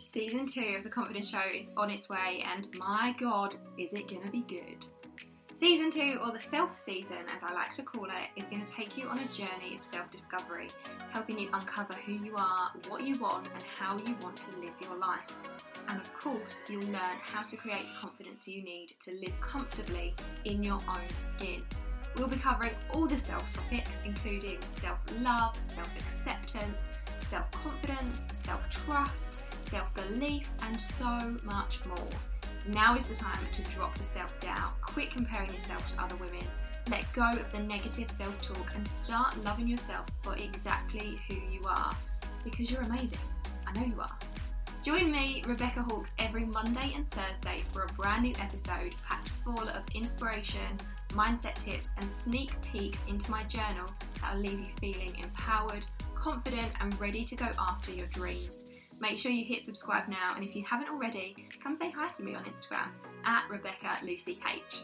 Season two of The Confidence Show is on its way, and my god, is it gonna be good! Season two, or the self season as I like to call it, is going to take you on a journey of self discovery, helping you uncover who you are, what you want, and how you want to live your life. And of course, you'll learn how to create the confidence you need to live comfortably in your own skin. We'll be covering all the self topics, including self love, self acceptance, self confidence, self trust self belief, and so much more. Now is the time to drop the self doubt, quit comparing yourself to other women, let go of the negative self talk, and start loving yourself for exactly who you are. Because you're amazing. I know you are. Join me, Rebecca Hawkes, every Monday and Thursday for a brand new episode packed full of inspiration, mindset tips, and sneak peeks into my journal that'll leave you feeling empowered, confident, and ready to go after your dreams. Make sure you hit subscribe now, and if you haven't already, come say hi to me on Instagram at Rebecca Lucy H.